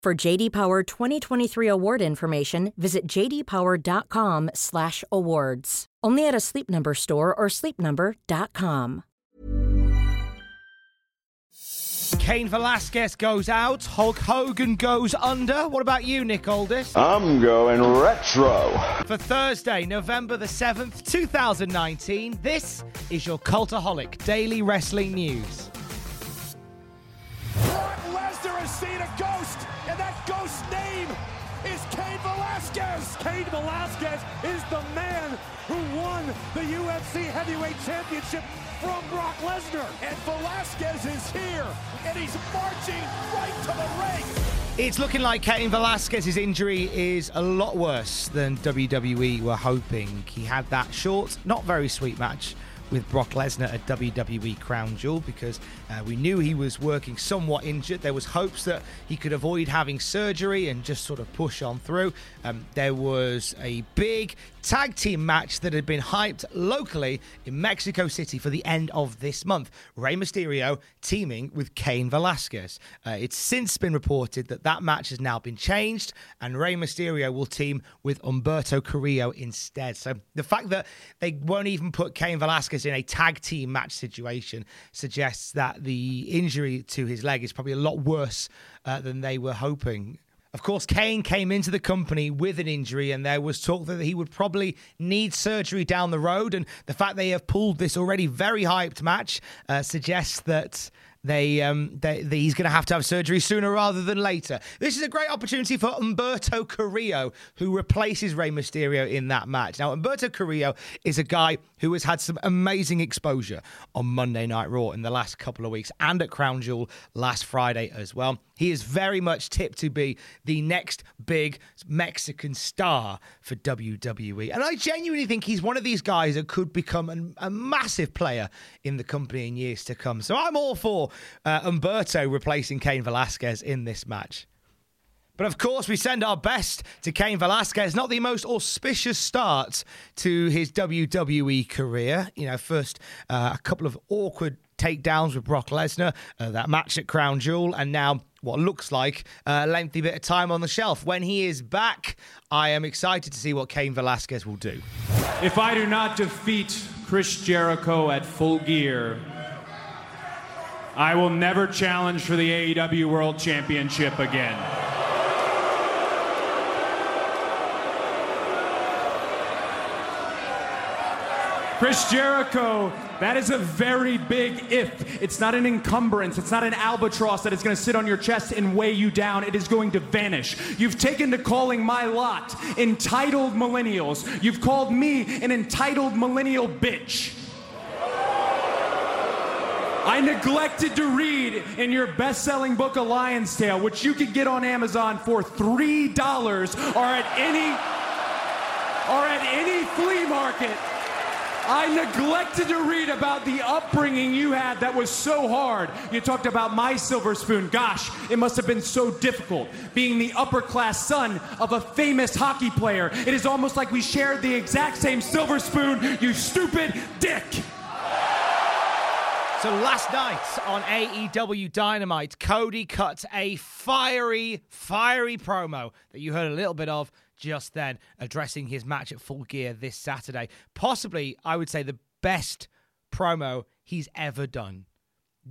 For JD Power 2023 award information, visit jdpower.com/awards. Only at a Sleep Number store or sleepnumber.com. Cain Velasquez goes out. Hulk Hogan goes under. What about you, Nick Aldis? I'm going retro. For Thursday, November the 7th, 2019, this is your Cultaholic Daily Wrestling News. Brock Lesnar has seen a ghost, and that ghost's name is Cain Velasquez. Cain Velasquez is the man who won the UFC Heavyweight Championship from Brock Lesnar. And Velasquez is here, and he's marching right to the ring. It's looking like Cain Velasquez's injury is a lot worse than WWE were hoping. He had that short, not very sweet match with Brock Lesnar at WWE Crown Jewel because uh, we knew he was working somewhat injured. There was hopes that he could avoid having surgery and just sort of push on through. Um, there was a big tag team match that had been hyped locally in Mexico City for the end of this month. Rey Mysterio teaming with Cain Velasquez. Uh, it's since been reported that that match has now been changed and Rey Mysterio will team with Humberto Carrillo instead. So the fact that they won't even put Cain Velasquez in a tag team match situation suggests that the injury to his leg is probably a lot worse uh, than they were hoping. Of course, Cain came into the company with an injury, and there was talk that he would probably need surgery down the road. And the fact they have pulled this already very hyped match uh, suggests that they, um, they, they he's going to have to have surgery sooner rather than later. This is a great opportunity for Humberto Carrillo, who replaces Rey Mysterio in that match. Now, Humberto Carrillo is a guy who has had some amazing exposure on Monday Night Raw in the last couple of weeks and at Crown Jewel last Friday as well. He is very much tipped to be the next big Mexican star for WWE. And I genuinely think he's one of these guys that could become an, a massive player in the company in years to come. So I'm all for uh, Humberto replacing Cain Velasquez in this match. But of course, we send our best to Cain Velasquez. Not the most auspicious start to his WWE career. You know, first uh, a couple of awkward takedowns with Brock Lesnar, uh, that match at Crown Jewel, and now what looks like a lengthy bit of time on the shelf. When he is back, I am excited to see what Cain Velasquez will do. If I do not defeat Chris Jericho at full gear, I will never challenge for the AEW World Championship again. Chris Jericho, that is a very big if. It's not an encumbrance. It's not an albatross that is going to sit on your chest and weigh you down. It is going to vanish. You've taken to calling my lot entitled millennials. You've called me an entitled millennial bitch. I neglected to read in your best selling book, A Lion's Tale, which you could get on Amazon for $3 or at any or at any flea market. I neglected to read about the upbringing you had that was so hard. You talked about my silver spoon. Gosh, it must have been so difficult being the upper class son of a famous hockey player. It is almost like we shared the exact same silver spoon, you stupid dick. So last night on AEW Dynamite, Cody cut a fiery, fiery promo that you heard a little bit of just then, addressing his match at Full Gear this Saturday. Possibly, I would say, the best promo he's ever done.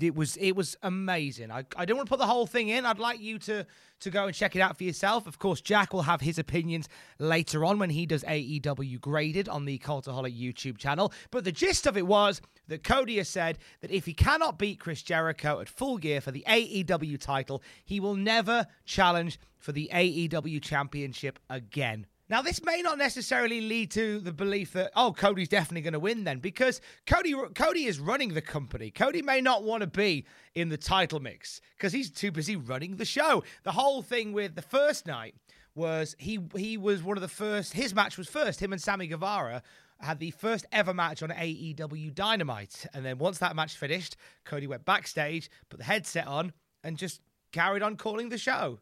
It was it was amazing. I, I don't want to put the whole thing in. I'd like you to to go and check it out for yourself. Of course, Jack will have his opinions later on when he does AEW graded on the Cultaholic YouTube channel. But the gist of it was that Cody has said that if he cannot beat Chris Jericho at full gear for the AEW title, he will never challenge for the AEW championship again. Now, this may not necessarily lead to the belief that oh, Cody's definitely going to win then, because Cody Cody is running the company. Cody may not want to be in the title mix because he's too busy running the show. The whole thing with the first night was he he was one of the first. His match was first. Him and Sammy Guevara had the first ever match on AEW Dynamite, and then once that match finished, Cody went backstage, put the headset on, and just carried on calling the show.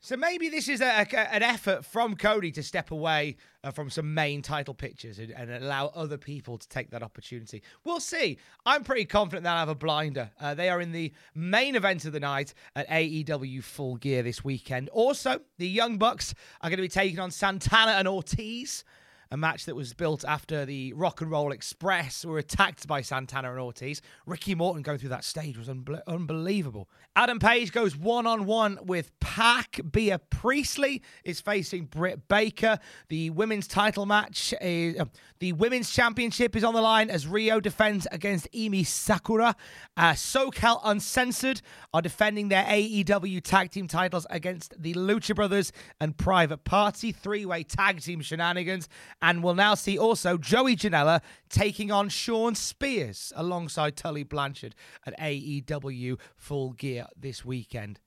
So maybe this is a, a, an effort from Cody to step away uh, from some main title pictures and, and, allow other people to take that opportunity. We'll see. I'm pretty confident they'll have a blinder. Uh, they are in the main event of the night at AEW Full Gear this weekend. Also, the Young Bucks are going to be taking on Santana and Ortiz a match that was built after the Rock and Roll Express were attacked by Santana and Ortiz. Ricky Morton going through that stage was un- unbelievable. Adam Page goes one on one with Pac. Bea Priestley is facing Britt Baker. The women's title match, is, uh, the women's championship is on the line as Riho defends against Emi Sakura. Uh, SoCal Uncensored are defending their AEW tag team titles against the Lucha Brothers and Private Party. Three way tag team shenanigans. And we'll now see also Joey Janela taking on Shawn Spears alongside Tully Blanchard at AEW Full Gear this weekend.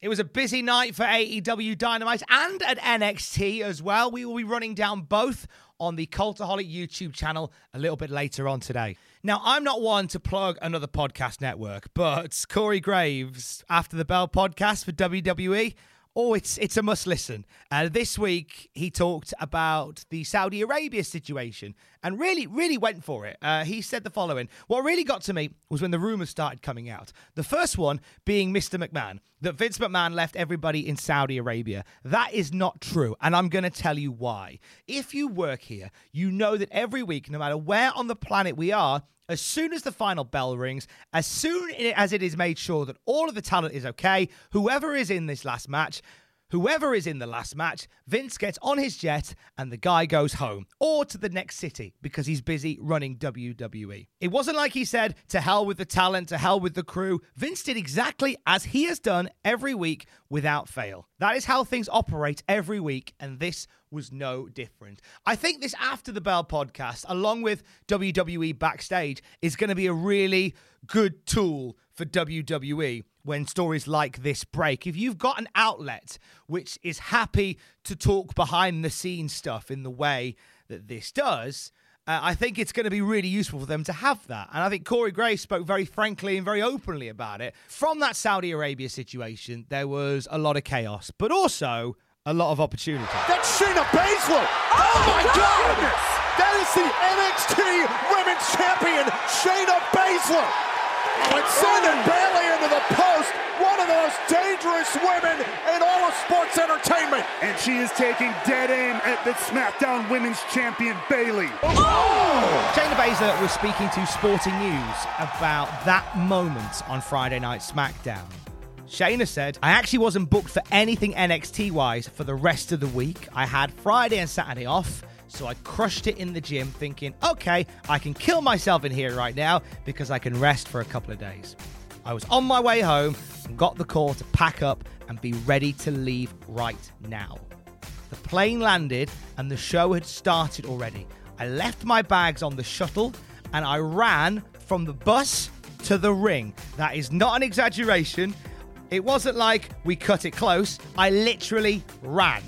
It was a busy night for AEW Dynamite and at NXT as well. We will be running down both on the Cultaholic YouTube channel a little bit later on today. Now, I'm not one to plug another podcast network, but Corey Graves, After the Bell podcast for WWE, Oh, it's it's a must listen. Uh, this week he talked about the Saudi Arabia situation and really, really went for it. Uh, he said the following: What really got to me was when the rumors started coming out. The first one being Mr. McMahon that Vince McMahon left everybody in Saudi Arabia. That is not true, and I'm going to tell you why. If you work here, you know that every week, no matter where on the planet we are, as soon as the final bell rings, as soon as it is made sure that all of the talent is okay, whoever is in this last match, whoever is in the last match, Vince gets on his jet and the guy goes home or to the next city because he's busy running WWE. It wasn't like he said, to hell with the talent, to hell with the crew. Vince did exactly as he has done every week without fail. That is how things operate every week, and this was no different. I think this After the Bell podcast, along with WWE Backstage, is going to be a really good tool for WWE when stories like this break. If you've got an outlet which is happy to talk behind the scenes stuff in the way that this does, uh, I think it's going to be really useful for them to have that. And I think Corey Gray spoke very frankly and very openly about it. From that Saudi Arabia situation, there was a lot of chaos, but also a lot of opportunity. That's Shayna Baszler. Oh, oh my God! Goodness. That is the NXT Women's Champion, Shayna Baszler. But sending Bayley into the post, one of the most dangerous women in all of sports entertainment. And she is taking dead aim at the SmackDown Women's Champion, Bayley. Oh! Shayna Baszler was speaking to Sporting News about that moment on Friday Night SmackDown. Shayna said, I actually wasn't booked for anything NXT wise for the rest of the week. I had Friday and Saturday off, so I crushed it in the gym thinking, okay, I can kill myself in here right now because I can rest for a couple of days. I was on my way home and got the call to pack up and be ready to leave right now. The plane landed and the show had started already. I left my bags on the shuttle and I ran from the bus to the ring. That is not an exaggeration. It wasn't like we cut it close. I literally ran.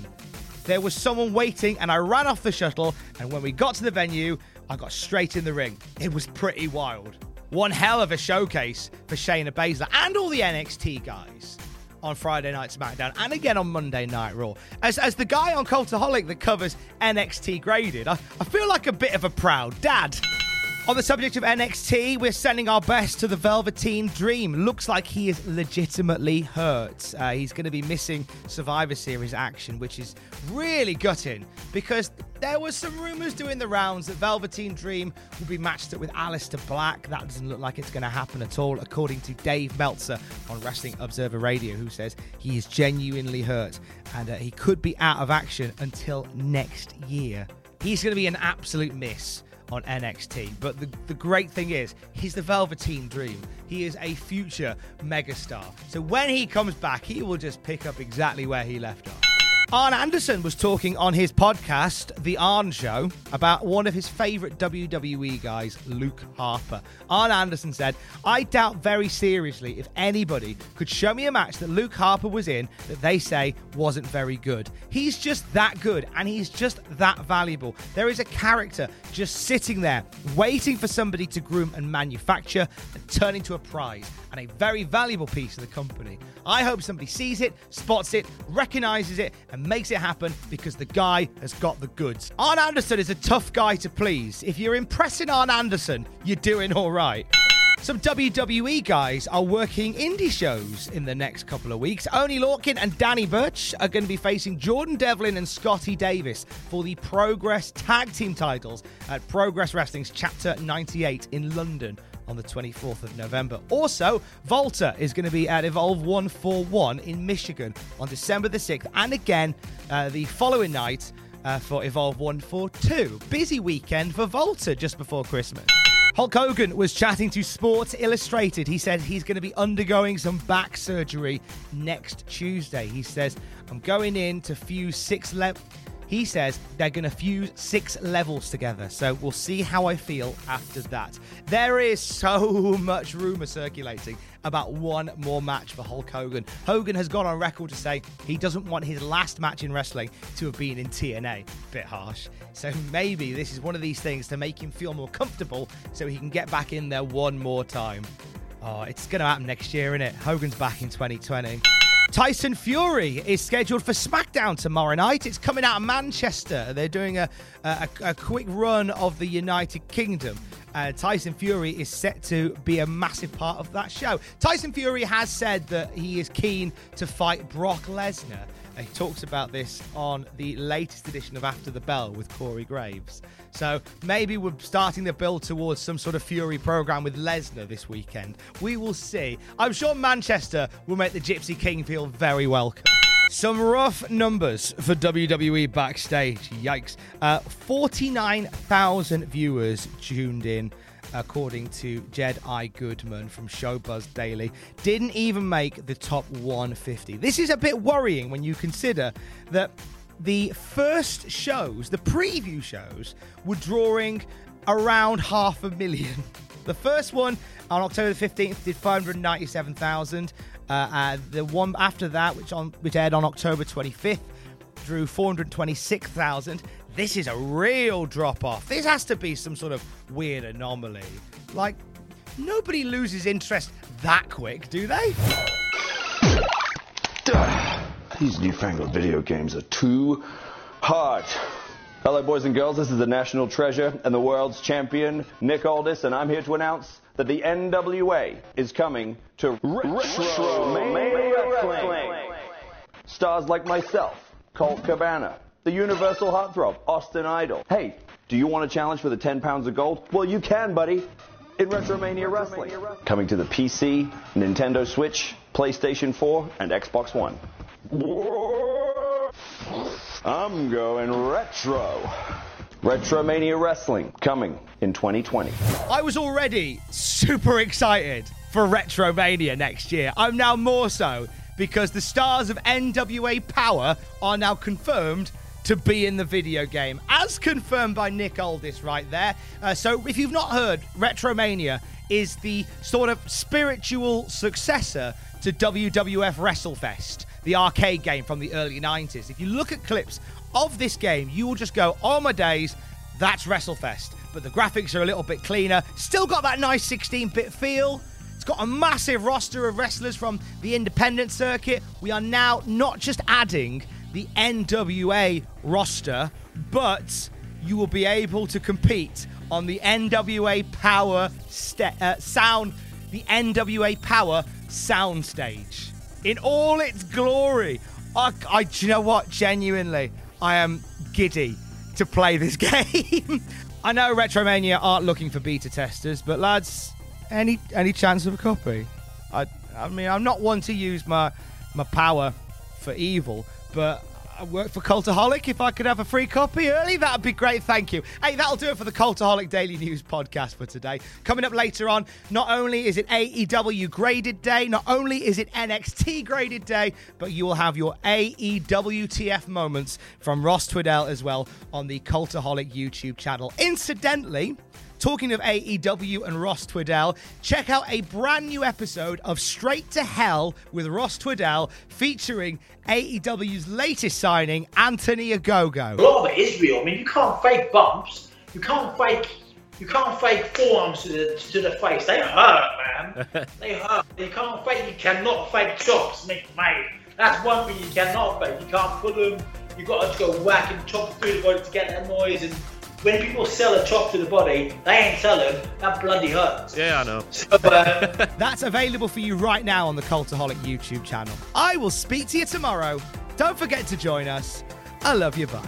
There was someone waiting, and I ran off the shuttle. And when we got to the venue, I got straight in the ring. It was pretty wild. One hell of a showcase for Shayna Baszler and all the NXT guys on Friday Night SmackDown and again on Monday Night Raw. As, as the guy on Cultaholic that covers NXT graded, I, I feel like a bit of a proud dad. On the subject of NXT, we're sending our best to the Velveteen Dream. Looks like he is legitimately hurt. Uh, he's going to be missing Survivor Series action, which is really gutting because there was some rumors doing the rounds that Velveteen Dream will be matched up with Aleister Black. That doesn't look like it's going to happen at all, according to Dave Meltzer on Wrestling Observer Radio, who says he is genuinely hurt and uh, he could be out of action until next year. He's going to be an absolute miss on NXT. But the, the great thing is, he's the Velveteen Dream. He is a future megastar. So when he comes back, he will just pick up exactly where he left off. Arn Anderson was talking on his podcast, The Arn Show, about one of his favourite WWE guys, Luke Harper. Arn Anderson said, I doubt very seriously if anybody could show me a match that Luke Harper was in that they say wasn't very good. He's just that good and he's just that valuable. There is a character just sitting there waiting for somebody to groom and manufacture and turn into a prize and a very valuable piece of the company. I hope somebody sees it, spots it, recognizes it, and makes it happen because the guy has got the goods. Arn Anderson is a tough guy to please. If you're impressing Arn Anderson, you're doing all right. Some WWE guys are working indie shows in the next couple of weeks. Oney Lorcan and Danny Burch are going to be facing Jordan Devlin and Scotty Davis for the Progress Tag Team titles at Progress Wrestling's Chapter 98 in London on the 24th of November. Also, Volta is going to be at Evolve 141 in Michigan on December the 6th, and again uh, the following night uh, for Evolve 142. Busy weekend for Volta just before Christmas. Hulk Hogan was chatting to Sports Illustrated. He said he's going to be undergoing some back surgery next Tuesday. He says, I'm going in to fuse six levels. He says they're going to fuse six levels together. So we'll see how I feel after that. There is so much rumor circulating about one more match for Hulk Hogan. Hogan has gone on record to say he doesn't want his last match in wrestling to have been in TNA. Bit harsh. So maybe this is one of these things to make him feel more comfortable so he can get back in there one more time. Oh, it's going to happen next year, isn't it? Hogan's back in 2020. Tyson Fury is scheduled for SmackDown tomorrow night. It's coming out of Manchester. They're doing a, a, a quick run of the United Kingdom. Uh, Tyson Fury is set to be a massive part of that show. Tyson Fury has said that he is keen to fight Brock Lesnar. He talks about this on the latest edition of After the Bell with Corey Graves. So maybe we're starting the build towards some sort of Fury program with Lesnar this weekend. We will see. I'm sure Manchester will make the Gypsy King feel very welcome. Some rough numbers for WWE backstage. Yikes. Uh, 49,000 viewers tuned in according to Jed I. Goodman from Showbuzz Daily, didn't even make the top 150. This is a bit worrying when you consider that the first shows, the preview shows, were drawing around half a million. The first one on October the 15th did 597,000. Uh, uh, the one after that, which on which aired on October 25th, drew 426,000. This is a real drop off. This has to be some sort of weird anomaly. Like, nobody loses interest that quick, do they? These newfangled video games are too hard. Hello, boys and girls. This is the national treasure and the world's champion, Nick Aldis, and I'm here to announce that the NWA is coming to Retro Wrestling. Stars like myself, Colt Cabana, the Universal Heartthrob, Austin Idol. Hey, do you want a challenge for the 10 pounds of gold? Well, you can, buddy. In Retromania Wrestling. Coming to the PC, Nintendo Switch, PlayStation 4, and Xbox One. I'm going retro. Retromania Wrestling coming in 2020. I was already super excited for Retromania next year. I'm now more so because the stars of NWA Power are now confirmed to be in the video game, as confirmed by Nick Aldis right there. Uh, so, if you've not heard, Retromania is the sort of spiritual successor to WWF WrestleFest, the arcade game from the early 90s. If you look at clips of this game, you will just go, oh my days, that's WrestleFest. But the graphics are a little bit cleaner, still got that nice 16 bit feel. It's got a massive roster of wrestlers from the independent circuit. We are now not just adding the NWA roster, but you will be able to compete on the NWA Power uh, sound, the NWA Power soundstage in all its glory. I, I, do you know what? Genuinely, I am giddy to play this game. I know Retromania aren't looking for beta testers, but lads, any any chance of a copy? I I mean, I'm not one to use my my power for evil, but I work for Cultaholic. If I could have a free copy early, that'd be great. Thank you. Hey, that'll do it for the Cultaholic Daily News podcast for today. Coming up later on, not only is it AEW graded day, not only is it NXT graded day, but you will have your AEWTF moments from Ross Tweddell as well on the Cultaholic YouTube channel. Incidentally, Talking of AEW and Ross Tweddell, check out a brand new episode of Straight to Hell with Ross Tweddell featuring AEW's latest signing, Anthony Ogogo. A lot of it is real. I mean, you can't fake bumps. You can't fake. You can't fake forearms to the to the face. They hurt, man. they hurt. You can't fake. You cannot fake chops, mate. That's one thing you cannot fake. You can't put them. You've got to go whack and chop through the body to get that noise and when people sell a chop to the body, they ain't selling. That bloody hurts. Yeah, I know. So, uh, That's available for you right now on the Cultaholic YouTube channel. I will speak to you tomorrow. Don't forget to join us. I love you. Bye.